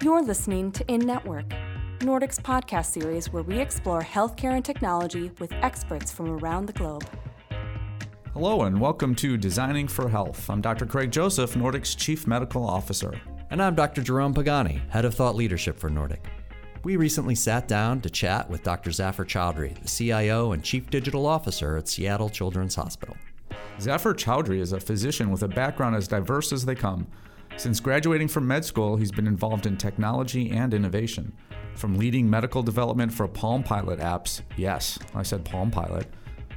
You're listening to In Network, Nordic's podcast series where we explore healthcare and technology with experts from around the globe. Hello, and welcome to Designing for Health. I'm Dr. Craig Joseph, Nordic's Chief Medical Officer. And I'm Dr. Jerome Pagani, Head of Thought Leadership for Nordic. We recently sat down to chat with Dr. Zafar Chaudry, the CIO and Chief Digital Officer at Seattle Children's Hospital. Zafar Chaudry is a physician with a background as diverse as they come. Since graduating from med school, he's been involved in technology and innovation. From leading medical development for Palm Pilot apps, yes, I said Palm Pilot,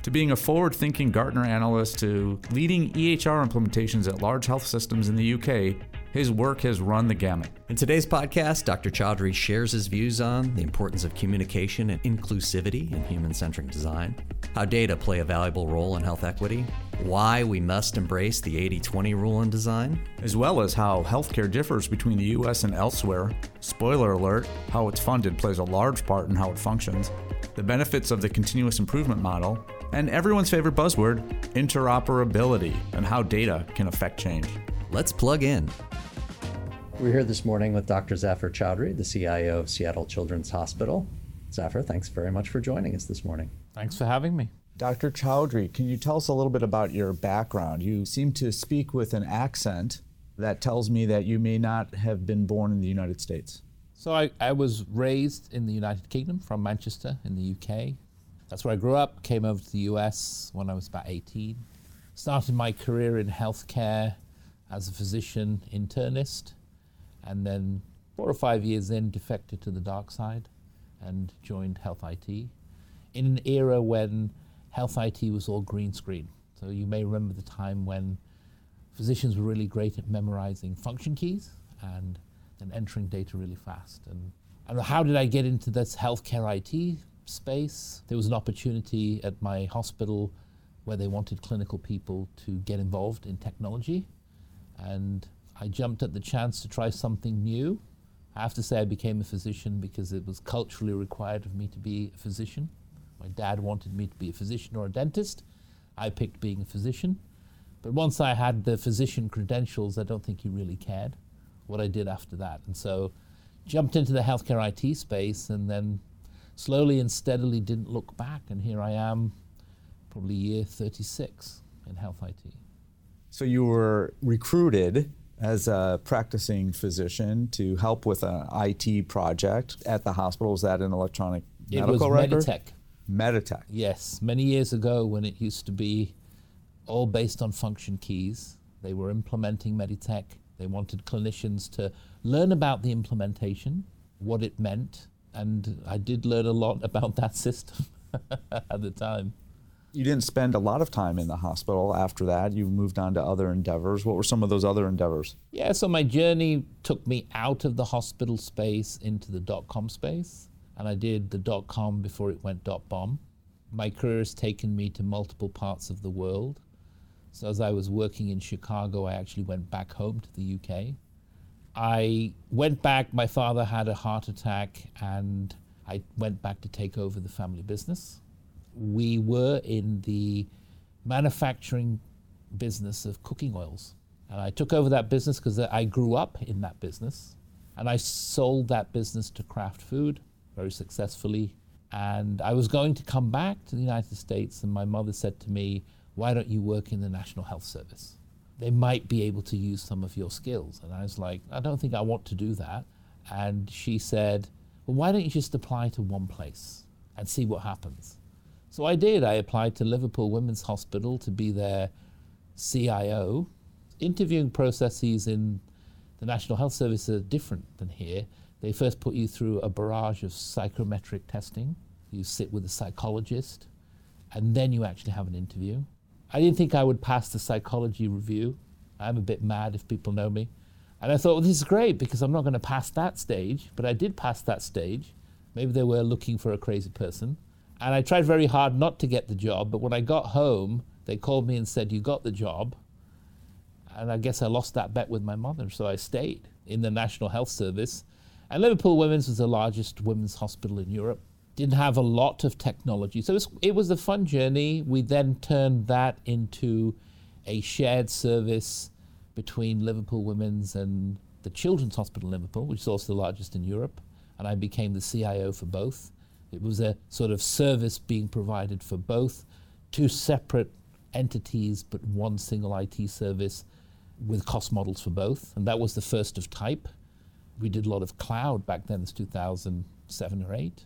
to being a forward thinking Gartner analyst to leading EHR implementations at large health systems in the UK, his work has run the gamut. In today's podcast, Dr. Chaudry shares his views on the importance of communication and inclusivity in human centric design, how data play a valuable role in health equity, why we must embrace the 80 20 rule in design, as well as how healthcare differs between the US and elsewhere. Spoiler alert, how it's funded plays a large part in how it functions, the benefits of the continuous improvement model, and everyone's favorite buzzword, interoperability, and how data can affect change. Let's plug in. We're here this morning with Dr. Zafar Chaudry, the CIO of Seattle Children's Hospital. Zafar, thanks very much for joining us this morning. Thanks for having me. Dr. Chaudry, can you tell us a little bit about your background? You seem to speak with an accent that tells me that you may not have been born in the United States. So I, I was raised in the United Kingdom from Manchester in the UK. That's where I grew up, came over to the US when I was about 18. Started my career in healthcare as a physician internist and then four or five years in, defected to the dark side and joined Health IT in an era when Health IT was all green screen. So you may remember the time when physicians were really great at memorizing function keys and then entering data really fast. And, and how did I get into this healthcare IT space? There was an opportunity at my hospital where they wanted clinical people to get involved in technology. And I jumped at the chance to try something new. I have to say, I became a physician because it was culturally required of me to be a physician. My dad wanted me to be a physician or a dentist. I picked being a physician. But once I had the physician credentials, I don't think he really cared what I did after that. And so jumped into the healthcare IT space and then slowly and steadily didn't look back. And here I am, probably year 36 in health IT. So you were recruited as a practicing physician to help with an IT project at the hospital. Was that an electronic it medical was record? Meditech. Meditech. Yes, many years ago when it used to be all based on function keys, they were implementing Meditech. They wanted clinicians to learn about the implementation, what it meant, and I did learn a lot about that system at the time. You didn't spend a lot of time in the hospital after that. You moved on to other endeavors. What were some of those other endeavors? Yeah, so my journey took me out of the hospital space into the dot com space. And I did the dot com before it went dot bomb. My career has taken me to multiple parts of the world. So as I was working in Chicago, I actually went back home to the UK. I went back, my father had a heart attack, and I went back to take over the family business we were in the manufacturing business of cooking oils. And I took over that business because I grew up in that business. And I sold that business to Kraft Food very successfully. And I was going to come back to the United States, and my mother said to me, Why don't you work in the National Health Service? They might be able to use some of your skills. And I was like, I don't think I want to do that. And she said, Well, why don't you just apply to one place and see what happens? So I did. I applied to Liverpool Women's Hospital to be their CIO. Interviewing processes in the National Health Service are different than here. They first put you through a barrage of psychometric testing. You sit with a psychologist, and then you actually have an interview. I didn't think I would pass the psychology review. I'm a bit mad if people know me. And I thought, well, this is great because I'm not going to pass that stage, but I did pass that stage. Maybe they were looking for a crazy person. And I tried very hard not to get the job, but when I got home, they called me and said, You got the job. And I guess I lost that bet with my mother, so I stayed in the National Health Service. And Liverpool Women's was the largest women's hospital in Europe. Didn't have a lot of technology. So it was, a fun journey. We then turned that into a shared service between Liverpool Women's and the Children's Hospital in Liverpool, which is also the largest in Europe, and I became the CIO for both. It was a sort of service being provided for both, two separate entities, but one single IT service with cost models for both. And that was the first of type. We did a lot of cloud back then, it's 2007 or 8.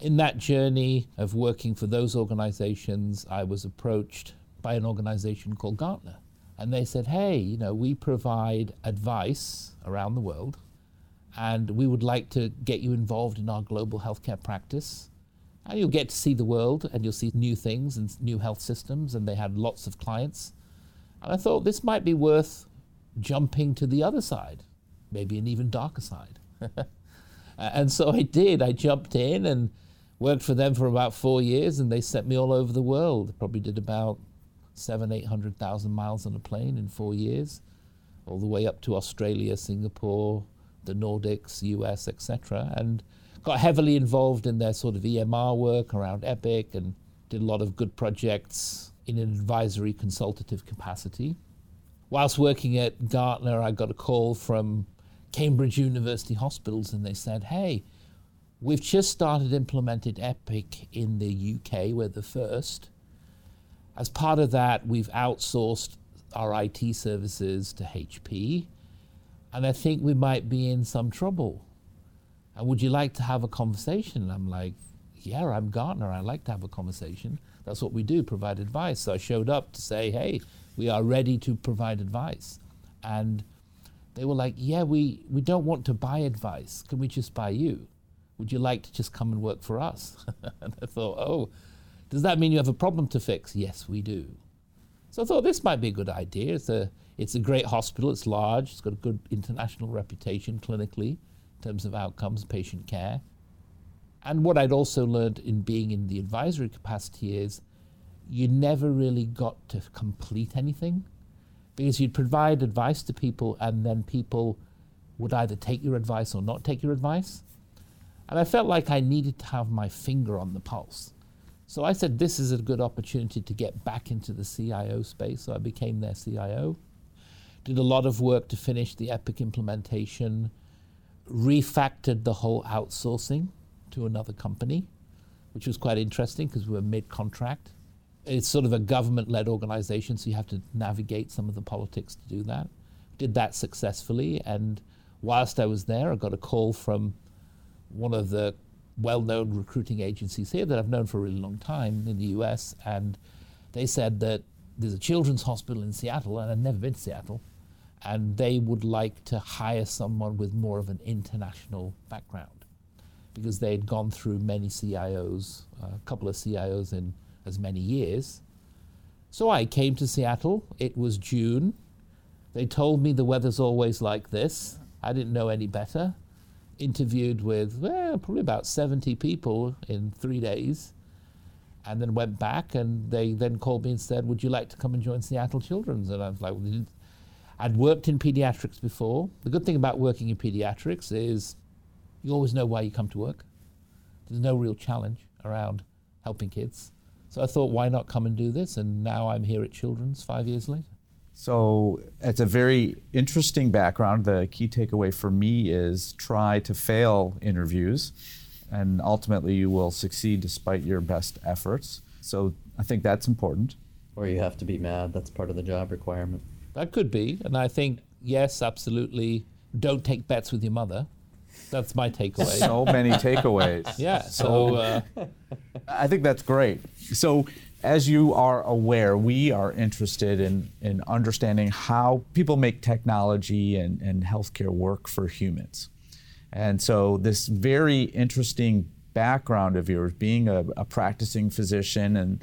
In that journey of working for those organizations, I was approached by an organization called Gartner. And they said, hey, you know, we provide advice around the world, and we would like to get you involved in our global healthcare practice. And you'll get to see the world and you'll see new things and new health systems. And they had lots of clients. And I thought this might be worth jumping to the other side, maybe an even darker side. and so I did. I jumped in and worked for them for about four years, and they sent me all over the world. Probably did about seven, eight hundred thousand miles on a plane in four years, all the way up to Australia, Singapore, the Nordics, US, etc. And got heavily involved in their sort of EMR work around Epic and did a lot of good projects in an advisory consultative capacity. Whilst working at Gartner, I got a call from Cambridge University Hospitals and they said, hey, we've just started implementing Epic in the UK, we're the first. As part of that, we've outsourced our IT services to HP, and I think we might be in some trouble. And would you like to have a conversation? I'm like, yeah, I'm Gartner. I'd like to have a conversation. That's what we do, provide advice. So I showed up to say, hey, we are ready to provide advice. And they were like, yeah, we, we don't want to buy advice. Can we just buy you? Would you like to just come and work for us? and I thought, oh, does that mean you have a problem to fix? Yes, we do. So I thought this might be a good idea. It's a, it's a great hospital, it's large, it's got a good international reputation clinically in terms of outcomes, patient care. And what I'd also learned in being in the advisory capacity is you never really got to complete anything because you'd provide advice to people and then people would either take your advice or not take your advice. And I felt like I needed to have my finger on the pulse. So I said, this is a good opportunity to get back into the CIO space. So I became their CIO. Did a lot of work to finish the Epic implementation, refactored the whole outsourcing to another company, which was quite interesting because we were mid contract. It's sort of a government led organization, so you have to navigate some of the politics to do that. Did that successfully, and whilst I was there, I got a call from one of the well known recruiting agencies here that I've known for a really long time in the US, and they said that there's a children's hospital in Seattle, and I'd never been to Seattle, and they would like to hire someone with more of an international background because they'd gone through many CIOs, uh, a couple of CIOs in as many years. So I came to Seattle. It was June. They told me the weather's always like this. I didn't know any better interviewed with well, probably about 70 people in three days and then went back and they then called me and said, would you like to come and join Seattle Children's? And I was like, well, I'd worked in pediatrics before. The good thing about working in pediatrics is you always know why you come to work. There's no real challenge around helping kids. So I thought, why not come and do this? And now I'm here at Children's five years later. So it's a very interesting background. The key takeaway for me is try to fail interviews, and ultimately you will succeed despite your best efforts. So I think that's important. Or you have to be mad. That's part of the job requirement. That could be. And I think, yes, absolutely. Don't take bets with your mother. That's my takeaway. So many takeaways. yeah. So, uh, I think that's great. So as you are aware, we are interested in, in understanding how people make technology and, and healthcare work for humans. And so, this very interesting background of yours, being a, a practicing physician and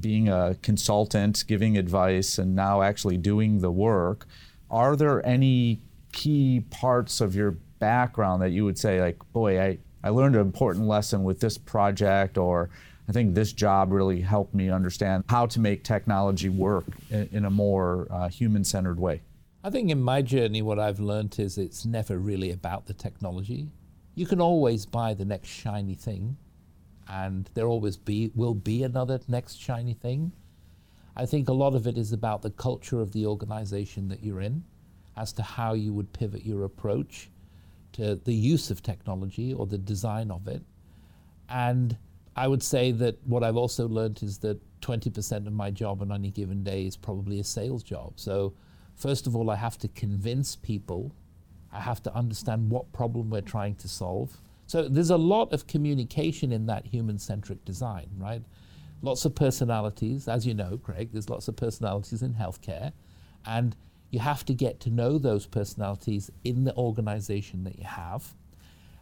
being a consultant, giving advice, and now actually doing the work, are there any key parts of your background that you would say, like, boy, I, I learned an important lesson with this project, or I think this job really helped me understand how to make technology work in, in a more uh, human centered way. I think in my journey, what I've learned is it's never really about the technology. You can always buy the next shiny thing, and there always be, will be another next shiny thing. I think a lot of it is about the culture of the organization that you're in. as to how you would pivot your approach to the use of technology or the design of it. And I would say that what I've also learned is that 20% of my job on any given day is probably a sales job. So, first of all, I have to convince people, I have to understand what problem we're trying to solve. So, there's a lot of communication in that human centric design, right? Lots of personalities, as you know, Craig, there's lots of personalities in healthcare. And you have to get to know those personalities in the organization that you have.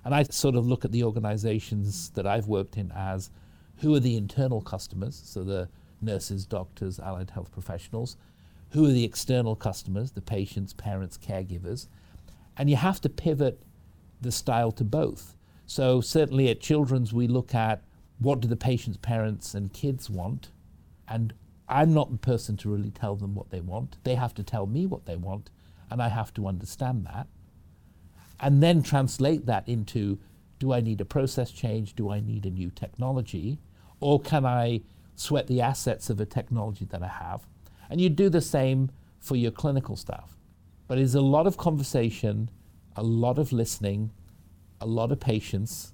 And I sort of look at the organizations that I've worked in as who are the internal customers, so the nurses, doctors, allied health professionals, who are the external customers, the patients, parents, caregivers. And you have to pivot the style to both. So, certainly at Children's, we look at what do the patients, parents, and kids want, and I'm not the person to really tell them what they want. They have to tell me what they want, and I have to understand that. And then translate that into do I need a process change? Do I need a new technology? Or can I sweat the assets of a technology that I have? And you do the same for your clinical staff. But it's a lot of conversation, a lot of listening, a lot of patience,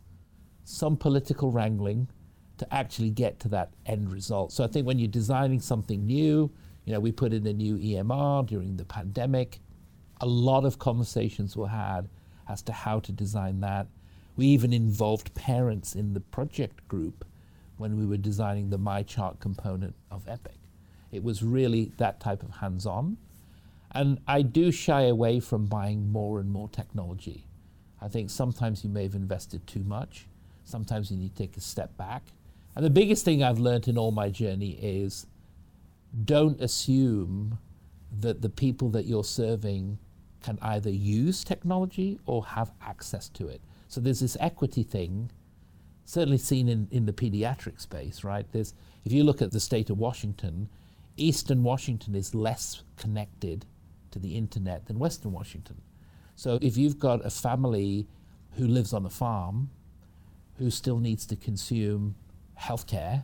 some political wrangling, to actually get to that end result. So I think when you're designing something new, you know, we put in a new EMR during the pandemic. A lot of conversations were had as to how to design that. We even involved parents in the project group when we were designing the MyChart component of Epic. It was really that type of hands on. And I do shy away from buying more and more technology. I think sometimes you may have invested too much. Sometimes you need to take a step back and the biggest thing I've learned in all my journey is don't assume that the people that you're serving can either use technology or have access to it. So there's this equity thing, certainly seen in, in the pediatric space, right? There's, if you look at the state of Washington, Eastern Washington is less connected to the internet than Western Washington. So if you've got a family who lives on a farm who still needs to consume healthcare,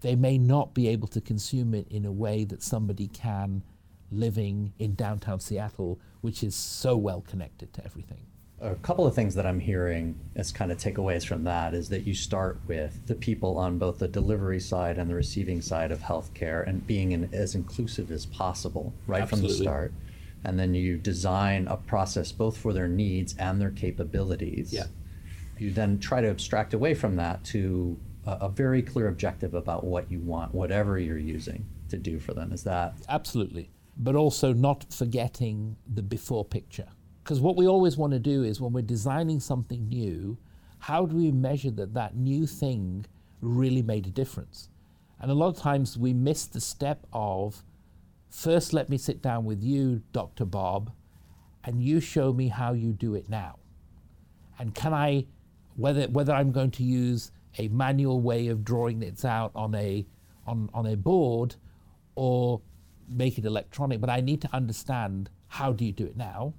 they may not be able to consume it in a way that somebody can living in downtown Seattle, which is so well connected to everything. A couple of things that I'm hearing as kind of takeaways from that is that you start with the people on both the delivery side and the receiving side of healthcare and being in, as inclusive as possible right Absolutely. from the start. And then you design a process both for their needs and their capabilities. Yeah. You then try to abstract away from that to a, a very clear objective about what you want, whatever you're using to do for them. Is that absolutely? But also not forgetting the before picture. Because what we always want to do is when we're designing something new, how do we measure that that new thing really made a difference? And a lot of times we miss the step of first, let me sit down with you, Dr. Bob, and you show me how you do it now. And can I, whether, whether I'm going to use a manual way of drawing it out on a on, on a board or make it electronic, but I need to understand how do you do it now?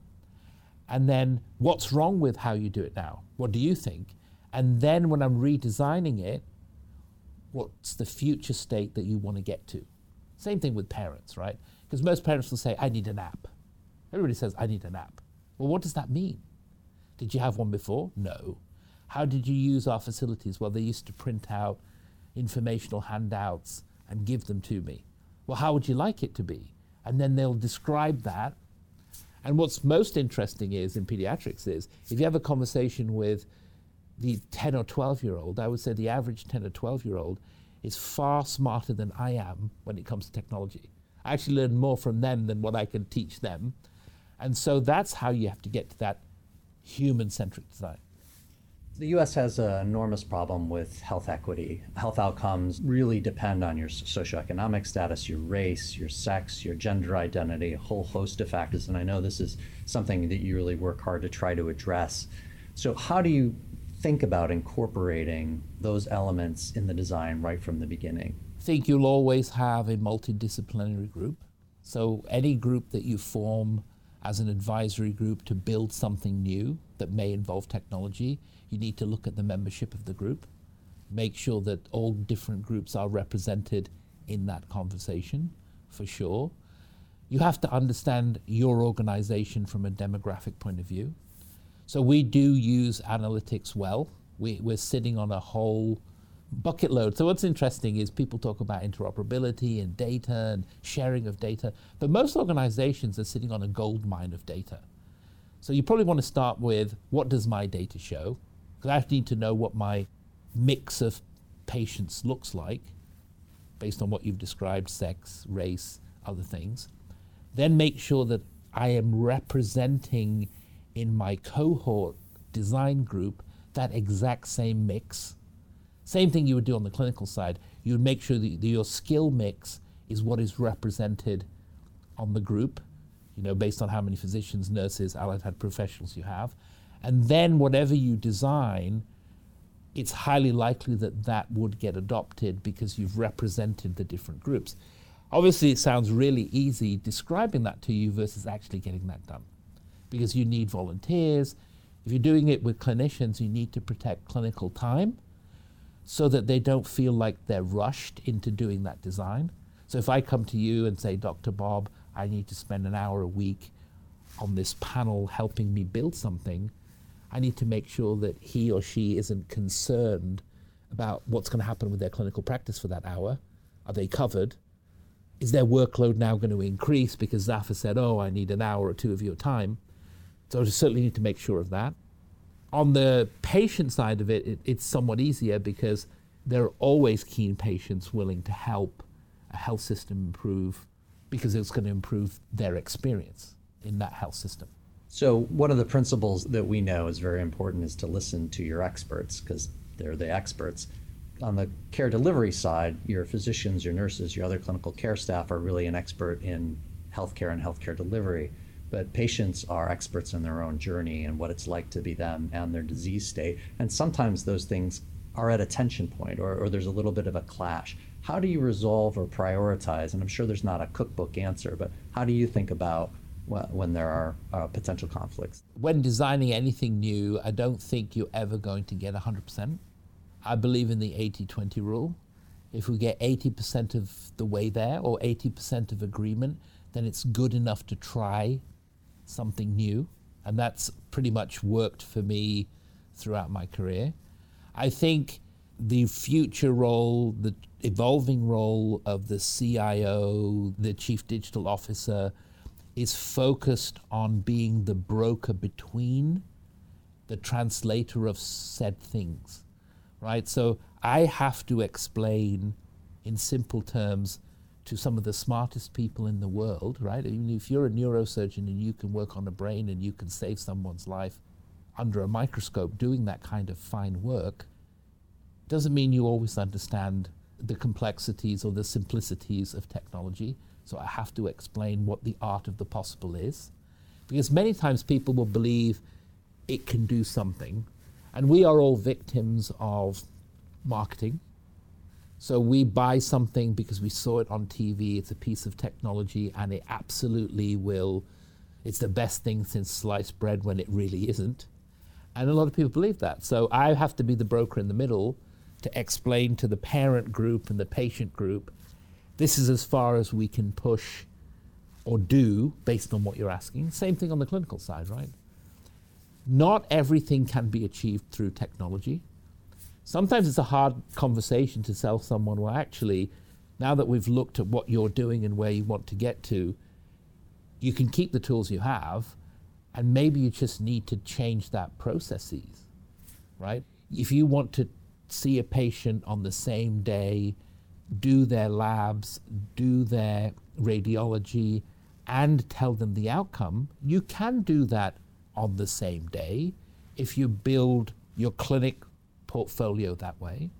And then what's wrong with how you do it now? What do you think? And then when I'm redesigning it, what's the future state that you want to get to? Same thing with parents, right? Because most parents will say, I need an app. Everybody says, I need an app. Well, what does that mean? Did you have one before? No. How did you use our facilities? Well, they used to print out informational handouts and give them to me. Well, how would you like it to be? And then they'll describe that. And what's most interesting is in pediatrics is if you have a conversation with the 10 or 12 year old, I would say the average 10 or 12 year old is far smarter than I am when it comes to technology. I actually learn more from them than what I can teach them. And so that's how you have to get to that human centric design. The US has an enormous problem with health equity. Health outcomes really depend on your socioeconomic status, your race, your sex, your gender identity, a whole host of factors. And I know this is something that you really work hard to try to address. So, how do you think about incorporating those elements in the design right from the beginning? I think you'll always have a multidisciplinary group. So, any group that you form as an advisory group to build something new that may involve technology, you need to look at the membership of the group, make sure that all different groups are represented in that conversation, for sure. you have to understand your organization from a demographic point of view. So we do use analytics well. We, we're sitting on a whole bucket load. So what's interesting is people talk about interoperability and data and sharing of data, but most organizations are sitting on a gold mine of data. So you probably want to start with what does my data show? Because I need to know what my mix of patients looks like based on what you've described sex, race, other things. Then make sure that I am representing in my cohort design group that exact same mix. Same thing you would do on the clinical side. You would make sure that your skill mix is what is represented on the group, you know, based on how many physicians, nurses, allied health professionals you have. And then whatever you design, it's highly likely that that would get adopted because you've represented the different groups. Obviously, it sounds really easy describing that to you versus actually getting that done because you need volunteers. If you're doing it with clinicians, you need to protect clinical time so that they don't feel like they're rushed into doing that design. So if I come to you and say, Dr. Bob, I need to spend an hour a week on this panel helping me build something, I need to make sure that he or she isn't concerned about what's going to happen with their clinical practice for that hour. Are they covered? Is their workload now going to increase because Zafar said, oh, I need an hour or two of your time? So we certainly need to make sure of that. On the patient side of it, it it's somewhat easier because there are always keen patients willing to help a health system improve because it's going to improve their experience in that health system. So, one of the principles that we know is very important is to listen to your experts because they're the experts. On the care delivery side, your physicians, your nurses, your other clinical care staff are really an expert in healthcare and healthcare delivery but patients are experts in their own journey and what it's like to be them and their disease state. And sometimes those things are at a tension point or, or there's a little bit of a clash. How do you resolve or prioritize? And I'm sure there's not a cookbook answer, but how do you think about when there are uh, potential conflicts? When designing anything new, I don't think you're ever going to get 100%. I believe in the 80 20 rule. If we get 80% of the way there or 80% of agreement, then it's good enough to try something new. And that's pretty much worked for me throughout my career. I think the future role, the evolving role of the CIO, the Chief Digital Officer, is focused on being the broker between the translator of said things, right? So I have to explain in simple terms to some of the smartest people in the world, right? Even if you're a neurosurgeon and you can work on a brain and you can save someone's life under a microscope doing that kind of fine work, doesn't mean you always understand the complexities or the simplicities of technology. So I have to explain what the art of the possible is. Because many times people will believe it can do something. And we are all victims of marketing so we buy something because we saw it on TV, it's a piece of technology, and it absolutely will, it's the best thing since sliced bread when it really isn't. And a lot of people believe that. So I have to be the broker in the middle to explain to the parent group and the patient group this is as far as we can push or do based on what you're asking. Same thing on the clinical side, right? Not everything can be achieved through technology sometimes it's a hard conversation to sell someone, well, actually, now that we've looked at what you're doing and where you want to get to, you can keep the tools you have, and maybe you just need to change that processes, right? If you want to see a patient on the same day, do their labs, do their radiology, and tell them the outcome, you can do that on the same day if you build your clinic portfolio that way.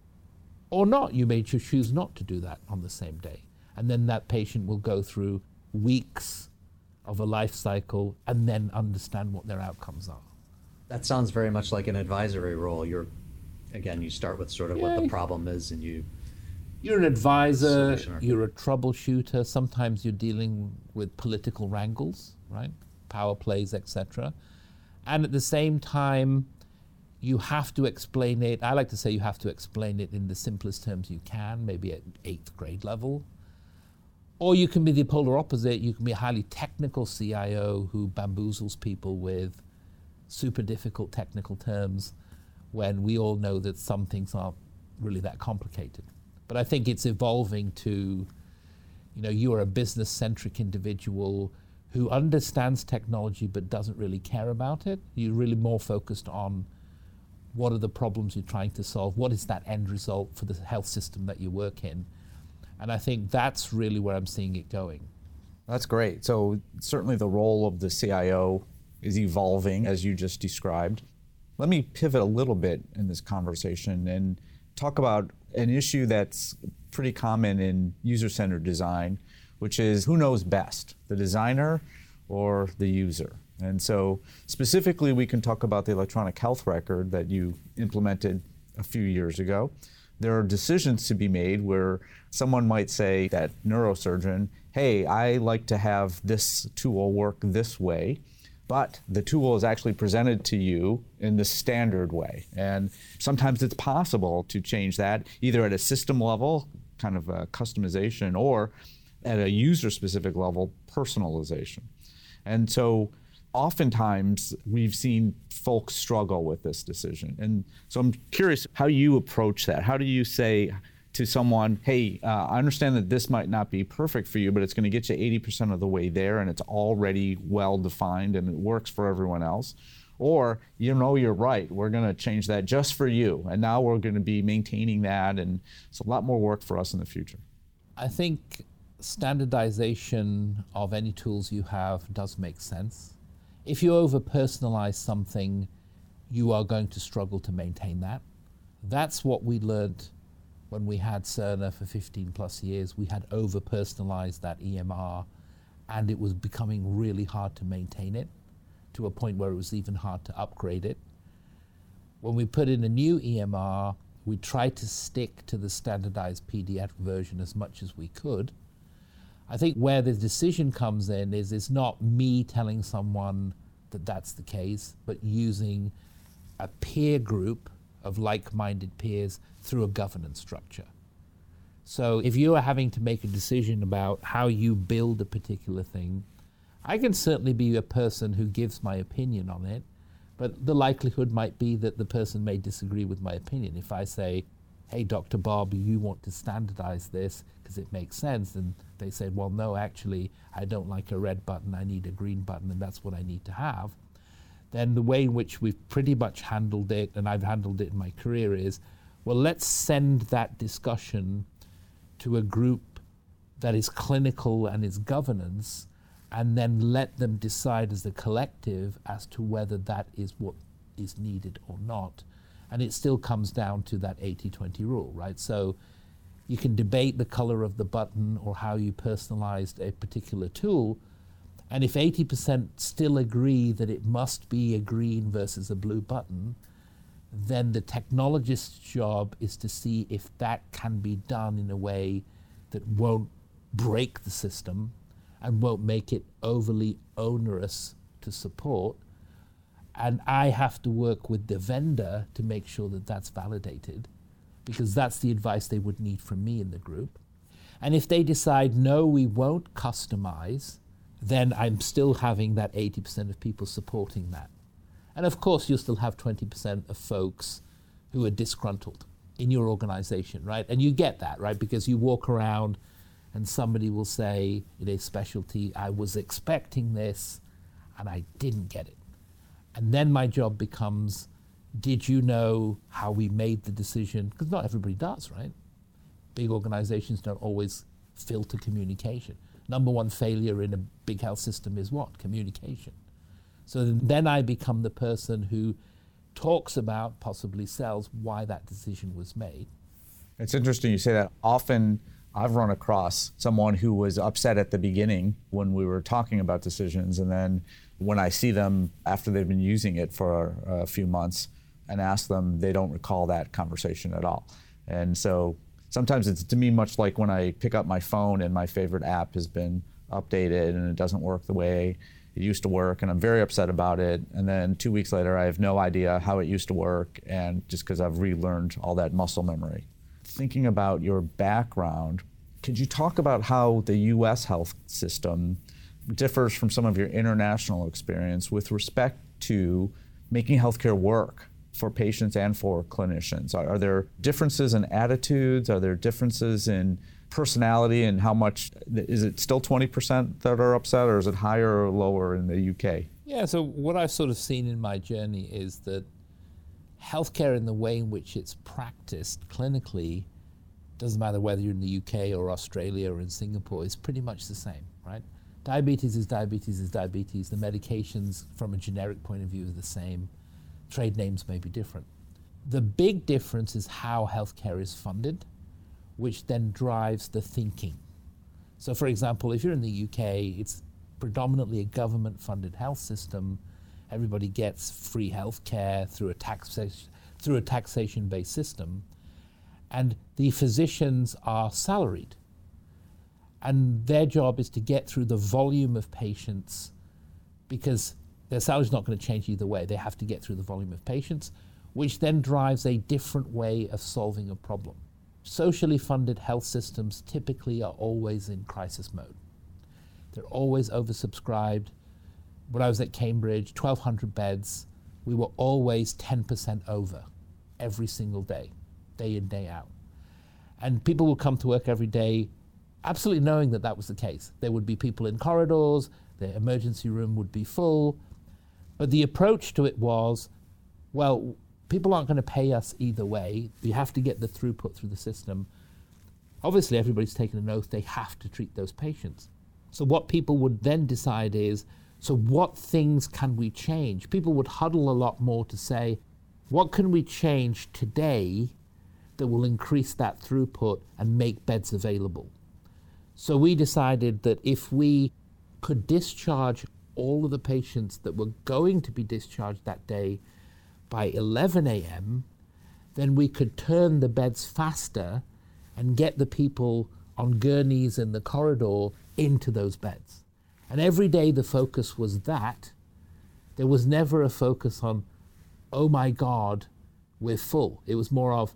Or not, you may choose not to do that on the same day. And then that patient will go through weeks of a life cycle and then understand what their outcomes are. That sounds very much like an advisory role. You're, again, you start with sort of yeah. what the problem is and you. You're an advisor, you're a troubleshooter. Sometimes you're dealing with political wrangles, right? Power plays, etc. And at the same time, you have to explain it. I like to say you have to explain it in the simplest terms you can, maybe at eighth grade level. Or you can be the polar opposite. You can be a highly technical CIO who bamboozles people with super difficult technical terms when we all know that some things aren't really that complicated. But I think it's evolving to, you know, you are a business centric individual who understands technology but doesn't really care about it. You're really more focused on what are the problems you're trying to solve, what is that end result for the health system that you work in. And I think that's really where I'm seeing it going. That's great. So, certainly the role of the CIO is evolving, as you just described. Let me pivot a little bit in this conversation and talk about an issue that's pretty common in user centered design, which is who knows best, the designer or the user? And so, specifically, we can talk about the electronic health record that you implemented a few years ago. There are decisions to be made where someone might say, that neurosurgeon, hey, I like to have this tool work this way but the tool is actually presented to you in the standard way. And sometimes it's possible to change that either at a system level, kind of a customization, or at a user specific level, personalization. And so oftentimes we've seen folks struggle with this decision. And so I'm curious how you approach that. How do you say, to someone, hey, uh, I understand that this might not be perfect for you, but it's going to get you 80% of the way there and it's already well defined and it works for everyone else. Or, you know, you're right, we're going to change that just for you. And now we're going to be maintaining that, and it's a lot more work for us in the future. I think standardization of any tools you have does make sense. If you over personalize something, you are going to struggle to maintain that. That's what we learned when we had Cerner for 15 plus years, we had over personalized that EMR and it was becoming really hard to maintain it to a point where it was even hard to upgrade it. When we put in a new EMR, we tried to stick to the standardized PDF version as much as we could. I think where the decision comes in is it's not me telling someone that that's the case, but using a peer group of like minded peers through a governance structure. So if you are having to make a decision about how you build a particular thing, I can certainly be a person who gives my opinion on it, but the likelihood might be that the person may disagree with my opinion. If I say, hey, Dr. Bob, you want to standardize this it makes sense, and they say, well, no, actually, I don't like a red button, I need a green button, and that's what I need to have then the way in which we've pretty much handled it, and I've handled it in my career, is well, let's send that discussion to a group that is clinical and is governance, and then let them decide as a collective as to whether that is what is needed or not. And it still comes down to that 80 20 rule, right? So you can debate the color of the button or how you personalized a particular tool and if 80% still agree that it must be a green versus a blue button, then the technologist's job is to see if that can be done in a way that won't break the system and won't make it overly onerous to support. And I have to work with the vendor to make sure that that's validated because that's the advice they would need from me in the group. And if they decide, no, we won't customize, then I'm still having that 80% of people supporting that. And of course, you'll still have 20% of folks who are disgruntled in your organization, right? And you get that, right? Because you walk around and somebody will say in a specialty, I was expecting this and I didn't get it. And then my job becomes, did you know how we made the decision? Because not everybody does, right? Big organizations don't always filter communication number one failure in a big health system is what? Communication. So then I become the person who talks about, possibly sells, why that decision was made. It's interesting you say that. Often I've run across someone who was upset at the beginning when we were talking about decisions, and then when I see them after they've been using it for a, few months and ask them, they don't recall that conversation at all. And so sometimes it's to me much like when I pick up my phone and my favorite app has been updated and it doesn't work the way it used to work and I'm very upset about it. And then two weeks later, I have no idea how it used to work and just because I've relearned all that muscle memory. Thinking about your background, Could you talk about how the US health system differs from some of your international experience with respect to making healthcare work for patients and for clinicians? Are, are there differences in attitudes? Are there differences in personality and how much is it still 20% that are upset or is it higher or lower in the UK? Yeah, so what I've sort of seen in my journey is that healthcare in the way in which it's practiced clinically doesn't matter whether you're in the UK or Australia or in Singapore, is pretty much the same, right? Diabetes is diabetes is diabetes. The medications from a generic point of view are the same. Trade names may be different. The big difference is how healthcare is funded which then drives the thinking. So, for example, if you're in the UK, it's predominantly a government funded health system. Everybody gets free healthcare through a, taxation, through a taxation based system. And the physicians are salaried. And their job is to get through the volume of patients because their salary is not going to change either way. They have to get through the volume of patients, which then drives a different way of solving a problem socially funded health systems typically are always in crisis mode. They're always oversubscribed. When I was at Cambridge, 1,200 beds, we were always 10% over every single day, day in, day out. And people would come to work every day absolutely knowing that that was the case. There would be people in corridors, the emergency room would be full. But the approach to it was well, people aren't going to pay us either way. We have to get the throughput through the system. Obviously, everybody's taken an oath they have to treat those patients. So, what people would then decide is so, what things can we change? People would huddle a lot more to say, what can we change today that will increase that throughput and make beds available? So, we decided that if we could discharge all of the patients that were going to be discharged that day by 11 a.m., then we could turn the beds faster and get the people on gurneys in the corridor into those beds. And every day the focus was that. There was never a focus on, oh my God, we're full. It was more of,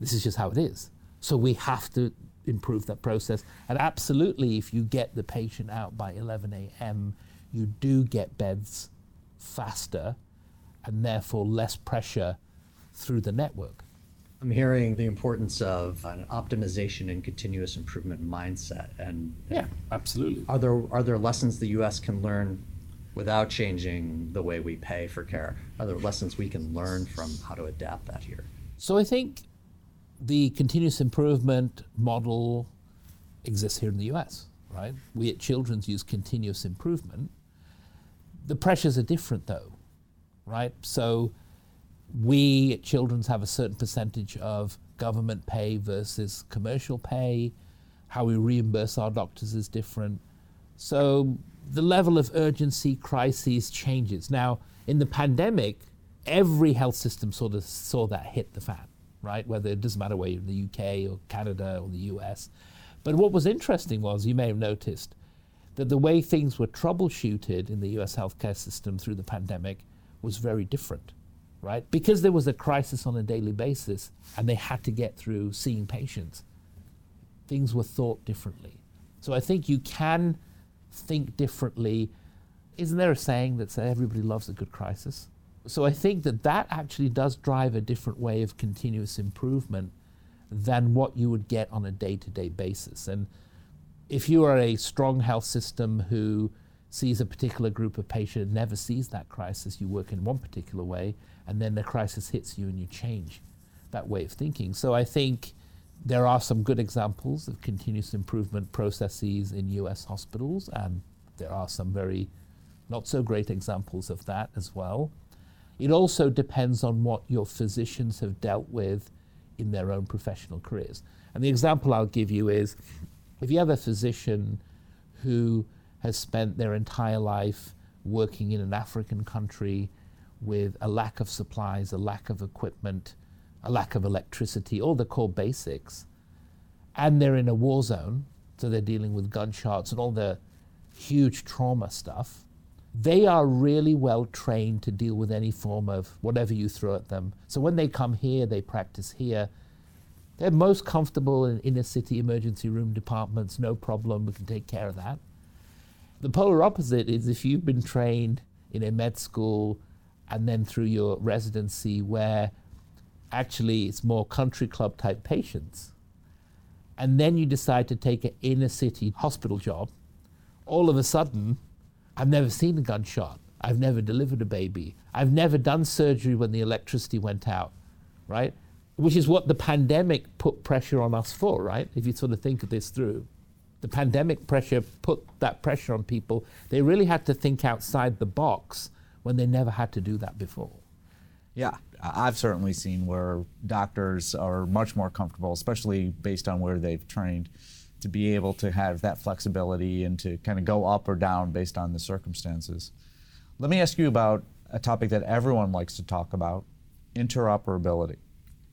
this is just how it is. So we have to improve that process. And absolutely, if you get the patient out by 11 a.m., you do get beds faster and therefore less pressure through the network. I'm hearing the importance of an optimization and continuous improvement mindset. And yeah, absolutely. Are there are there lessons the U.S. can learn without changing the way we pay for care? Are there lessons we can learn from how to adapt that here? So I think the continuous improvement model exists here in the U.S. Right? We at Children's use continuous improvement. The pressures are different, though right? So we at Children's have a certain percentage of government pay versus commercial pay. How we reimburse our doctors is different. So the level of urgency, crises changes. Now, in the pandemic, every health system sort of saw that hit the fan, right? Whether it doesn't matter whether you're in the UK or Canada or the US. But what was interesting was, you may have noticed, that the way things were troubleshooted in the US healthcare system through the pandemic was very different, right? Because there was a crisis on a daily basis and they had to get through seeing patients, things were thought differently. So I think you can think differently. Isn't there a saying that says everybody loves a good crisis? So I think that that actually does drive a different way of continuous improvement than what you would get on a day to day basis. And if you are a strong health system who sees a particular group of patients, never sees that crisis, you work in one particular way, and then the crisis hits you and you change that way of thinking. So I think there are some good examples of continuous improvement processes in US hospitals, and there are some very not so great examples of that as well. It also depends on what your physicians have dealt with in their own professional careers. And the example I'll give you is if you have a physician who has spent their entire life working in an African country with a lack of supplies, a lack of equipment, a lack of electricity, all the core basics, and they're in a war zone, so they're dealing with gunshots and all the huge trauma stuff. They are really well trained to deal with any form of whatever you throw at them. So when they come here, they practice here. They're most comfortable in inner city emergency room departments, no problem, we can take care of that. The polar opposite is if you've been trained in a med school and then through your residency where actually it's more country club type patients, and then you decide to take an inner city hospital job, all of a sudden, I've never seen a gunshot. I've never delivered a baby. I've never done surgery when the electricity went out, right? Which is what the pandemic put pressure on us for, right? If you sort of think of this through. The pandemic pressure put that pressure on people. They really had to think outside the box when they never had to do that before. Yeah, I've certainly seen where doctors are much more comfortable, especially based on where they've trained, to be able to have that flexibility and to kind of go up or down based on the circumstances. Let me ask you about a topic that everyone likes to talk about interoperability.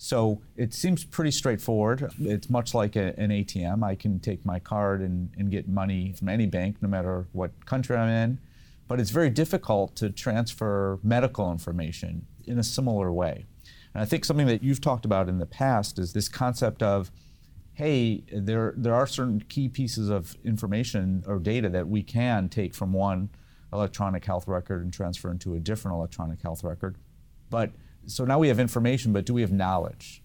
So it seems pretty straightforward. It's much like a, an ATM. I can take my card and, and get money from any bank, no matter what country I'm in. But it's very difficult to transfer medical information in a similar way. And I think something that you've talked about in the past is this concept of hey, there, there are certain key pieces of information or data that we can take from one electronic health record and transfer into a different electronic health record. But so now we have information, but do we have knowledge?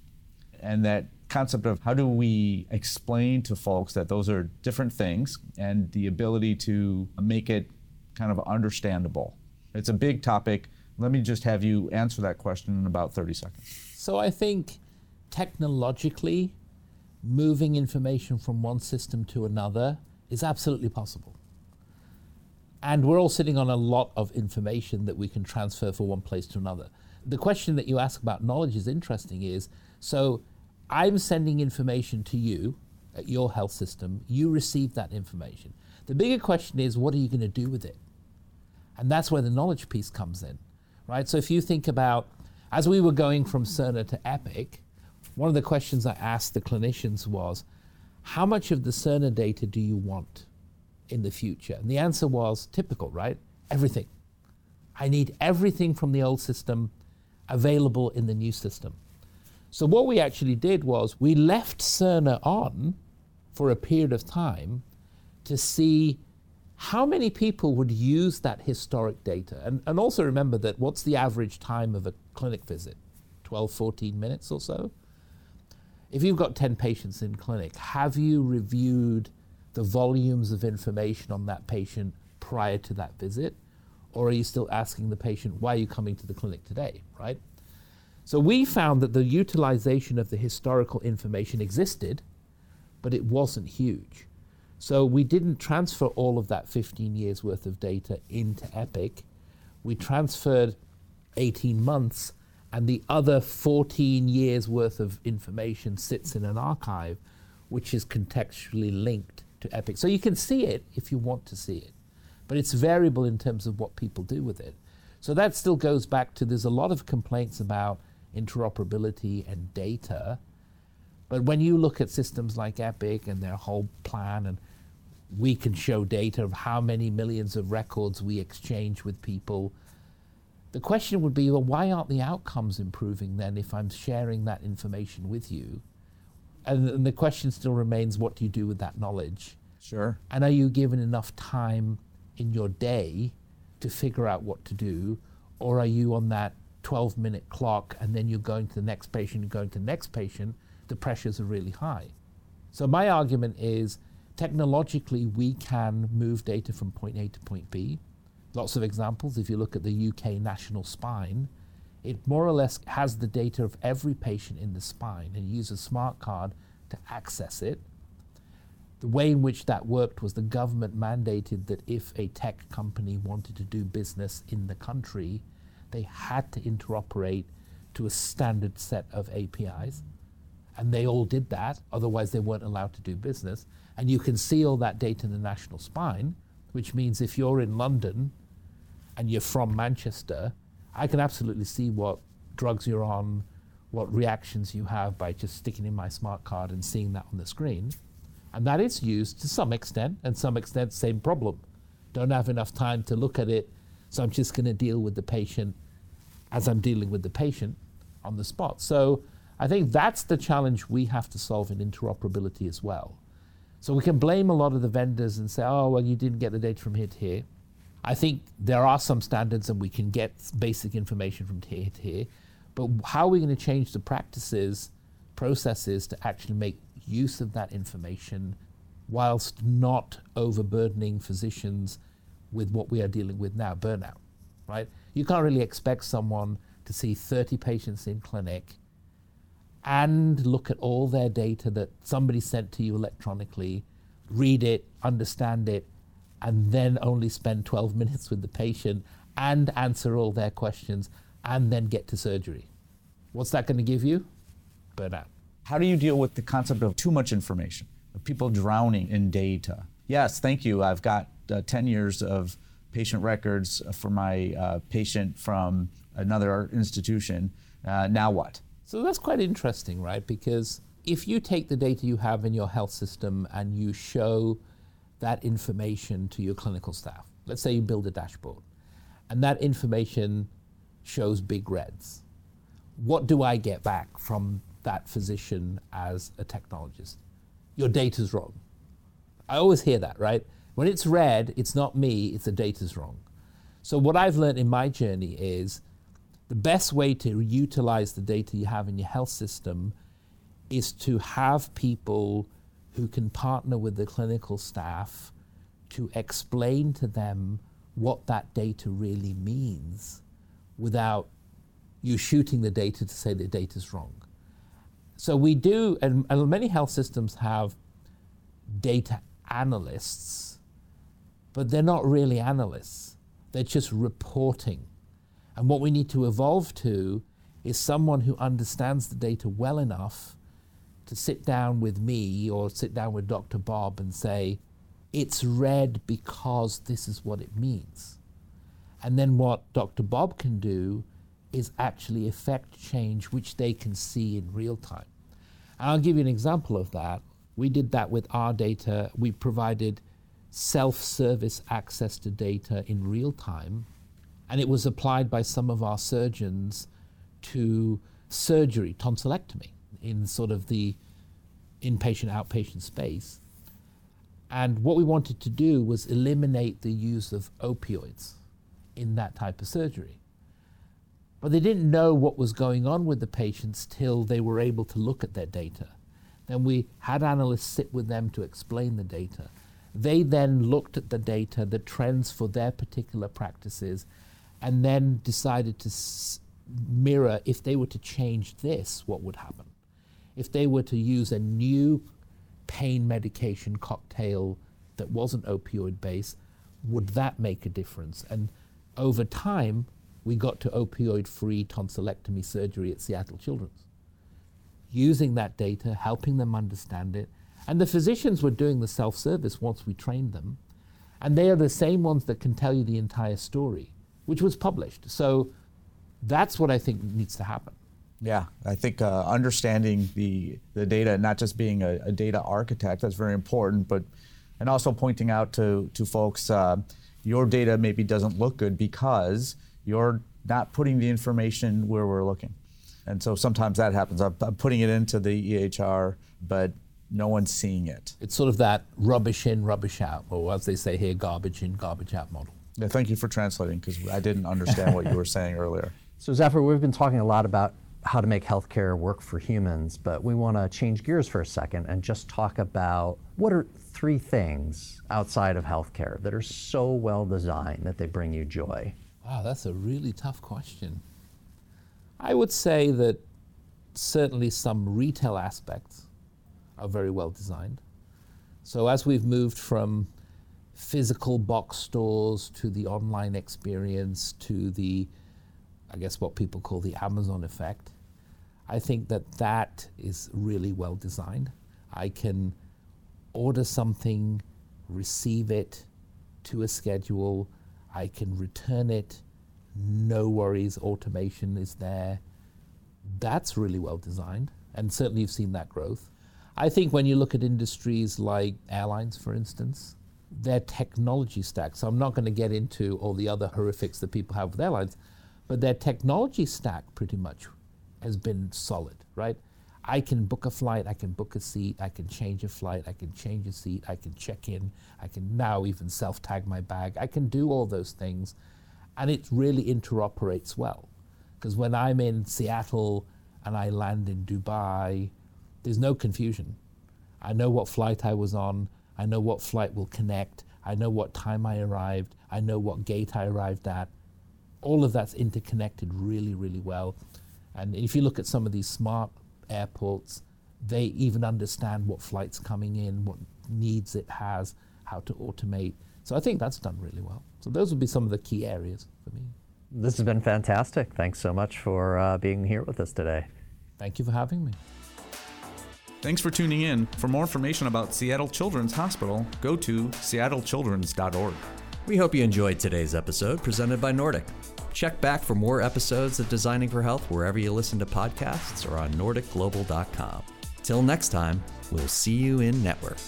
And that concept of how do we explain to folks that those are different things and the ability to make it kind of understandable. It's a big topic. Let me just have you answer that question in about 30 seconds. So I think technologically, moving information from one system to another is absolutely possible. And we're all sitting on a lot of information that we can transfer from one place to another. The question that you ask about knowledge is interesting is so I'm sending information to you at your health system, you receive that information. The bigger question is what are you going to do with it? And that's where the knowledge piece comes in, right? So if you think about, as we were going from Cerner to Epic, one of the questions I asked the clinicians was, how much of the Cerner data do you want in the future? And the answer was typical, right? Everything. I need everything from the old system available in the new system. So what we actually did was we left Cerner on for a period of time to see how many people would use that historic data? And, and also remember that what's the average time of a clinic visit? 12, 14 minutes or so? If you've got 10 patients in clinic, have you reviewed the volumes of information on that patient prior to that visit? Or are you still asking the patient, why are you coming to the clinic today, right? So we found that the utilization of the historical information existed, but it wasn't huge. So we didn't transfer all of that 15 years worth of data into Epic. We transferred 18 months, and the other 14 years worth of information sits in an archive, which is contextually linked to Epic. So you can see it if you want to see it, but it's variable in terms of what people do with it. So that still goes back to there's a lot of complaints about interoperability and data but when you look at systems like Epic and their whole plan, and we can show data of how many millions of records we exchange with people, the question would be well, why aren't the outcomes improving then if I'm sharing that information with you? And, and the question still remains what do you do with that knowledge? Sure. And are you given enough time in your day to figure out what to do? Or are you on that 12 minute clock and then you're going to the next patient, you're going to the next patient? the pressures are really high. So my argument is technologically we can move data from point A to point B. Lots of examples. If you look at the UK national spine, it more or less has the data of every patient in the spine and use a smart card to access it. The way in which that worked was the government mandated that if a tech company wanted to do business in the country, they had to interoperate to a standard set of APIs and they all did that, otherwise, they weren't allowed to do business. And you can see all that data in the national spine, which means if you're in London and you're from Manchester, I can absolutely see what drugs you're on, what reactions you have by just sticking in my smart card and seeing that on the screen. And that is used to some extent, and some extent, same problem. Don't have enough time to look at it, so I'm just going to deal with the patient as I'm dealing with the patient on the spot. So I think that's the challenge we have to solve in interoperability as well. So we can blame a lot of the vendors and say, oh, well, you didn't get the data from here to here. I think there are some standards and we can get basic information from here to here. But how are we going to change the practices, processes to actually make use of that information whilst not overburdening physicians with what we are dealing with now, burnout, right? You can't really expect someone to see 30 patients in clinic and look at all their data that somebody sent to you electronically, read it, understand it, and then only spend 12 minutes with the patient and answer all their questions and then get to surgery. What's that going to give you? Burnout. How do you deal with the concept of too much information, of people drowning in data? Yes, thank you. I've got uh, 10 years of patient records for my uh, patient from another institution. Uh, now what? So that's quite interesting, right? Because if you take the data you have in your health system and you show that information to your clinical staff, let's say you build a dashboard, and that information shows big reds, what do I get back from that physician as a technologist? Your data's wrong. I always hear that, right? When it's red, it's not me, it's the data's wrong. So, what I've learned in my journey is the best way to utilize the data you have in your health system is to have people who can partner with the clinical staff to explain to them what that data really means without you shooting the data to say the data is wrong. So we do, and, and many health systems have data analysts, but they're not really analysts. They're just reporting and what we need to evolve to is someone who understands the data well enough to sit down with me or sit down with Dr. Bob and say, it's red because this is what it means. And then what Dr. Bob can do is actually effect change which they can see in real time. And I'll give you an example of that. We did that with our data. We provided self service access to data in real time and it was applied by some of our surgeons to surgery, tonsillectomy, in sort of the inpatient outpatient space. And what we wanted to do was eliminate the use of opioids in that type of surgery. But they didn't know what was going on with the patients till they were able to look at their data. Then we had analysts sit with them to explain the data. They then looked at the data, the trends for their particular practices, and then decided to s- mirror if they were to change this, what would happen? If they were to use a new pain medication cocktail that wasn't opioid based, would that make a difference? And over time, we got to opioid free tonsillectomy surgery at Seattle Children's. Using that data, helping them understand it. And the physicians were doing the self service once we trained them. And they are the same ones that can tell you the entire story which was published. So that's what I think needs to happen. Yeah, I think uh, understanding the the data, not just being a, a, data architect, that's very important, but and also pointing out to to folks, uh, your data maybe doesn't look good because you're not putting the information where we're looking, and so sometimes that happens. I'm, I'm putting it into the EHR, but no one's seeing it. It's sort of that rubbish in, rubbish out, or as they say here, garbage in, garbage out model. Yeah, thank you for translating because I didn't understand what you were saying earlier. So, Zafar, we've been talking a lot about how to make healthcare work for humans, but we want to change gears for a second and just talk about what are three things outside of healthcare that are so well designed that they bring you joy? Wow, that's a really tough question. I would say that certainly some retail aspects are very well designed. So, as we've moved from physical box stores to the online experience to the, I guess, what people call the Amazon effect. I think that that is really well designed. I can order something, receive it to a schedule, I can return it, no worries, automation is there. That's really well designed, and certainly you've seen that growth. I think when you look at industries like airlines, for instance, their technology stack. So I'm not going to get into all the other horrifics that people have with airlines, but their technology stack pretty much has been solid, right? I can book a flight, I can book a seat, I can change a flight, I can change a seat, I can check in, I can now even self tag my bag. I can do all those things. And it really interoperates well. Because when I'm in Seattle and I land in Dubai, there's no confusion. I know what flight I was on, I know what flight will connect, I know what time I arrived, I know what gate I arrived at. All of that's interconnected really, really well. And if you look at some of these smart airports, they even understand what flight's coming in, what needs it has, how to automate. So I think that's done really well. So those would be some of the key areas for me. This has been fantastic. Thanks so much for uh, being here with us today. Thank you for having me. Thanks for tuning in. For more information about Seattle Children's Hospital, go to seattlechildrens.org. We hope you enjoyed today's episode presented by Nordic. Check back for more episodes of Designing for Health wherever you listen to podcasts or on NordicGlobal.com. Till next time, we'll see you in network.